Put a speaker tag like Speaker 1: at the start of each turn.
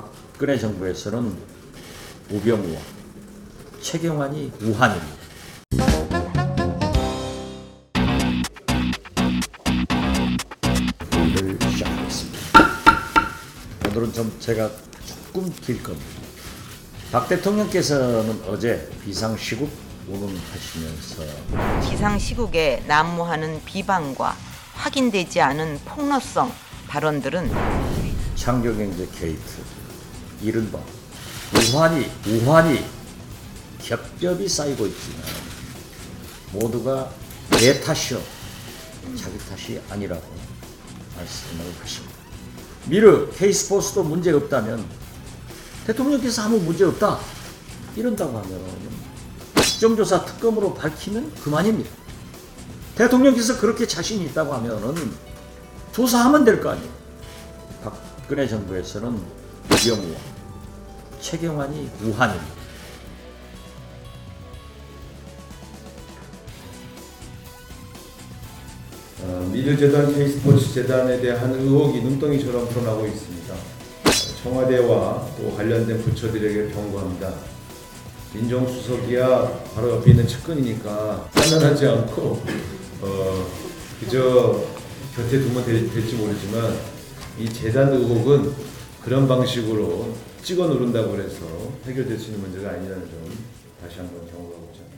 Speaker 1: 박근혜 정부에서는 우병우와 최경환이 우한입니다. 회의를 시작하겠습니다. 오늘은 좀 제가 조금 길 겁니다. 박 대통령께서는 어제 비상시국 운운하시면서
Speaker 2: 비상시국에 난무하는 비방과 확인되지 않은 폭로성 발언들은
Speaker 1: 창조경제 게이트 이른바 우환이 우환이 겹겹이 쌓이고 있지만 모두가 내 탓이요 자기 탓이 아니라고 말씀을 하십니다. 미르 K스포츠도 문제가 없다면 대통령께서 아무 문제 없다 이런다고 하면 국정조사 특검으로 밝히면 그만입니다. 대통령께서 그렇게 자신이 있다고 하면은 조사하면 될 거 아니에요. 박근혜 정부에서는 우병우와 최경환이 우한입니다.
Speaker 3: 어, 미르재단 K스포츠 재단에 대한 의혹이 눈덩이처럼 드러나고 있습니다. 청와대와 또 관련된 부처들에게 경고합니다. 민정수석이야 바로 옆에 있는 측근이니까 판단하지 않고 어, 그저 곁에 두면 될, 될지 모르지만 이 재단 의혹은 그런 방식으로 찍어 누른다고 해서 해결될 수 있는 문제가 아니라는 점 다시 한번 경고하고자 합니다.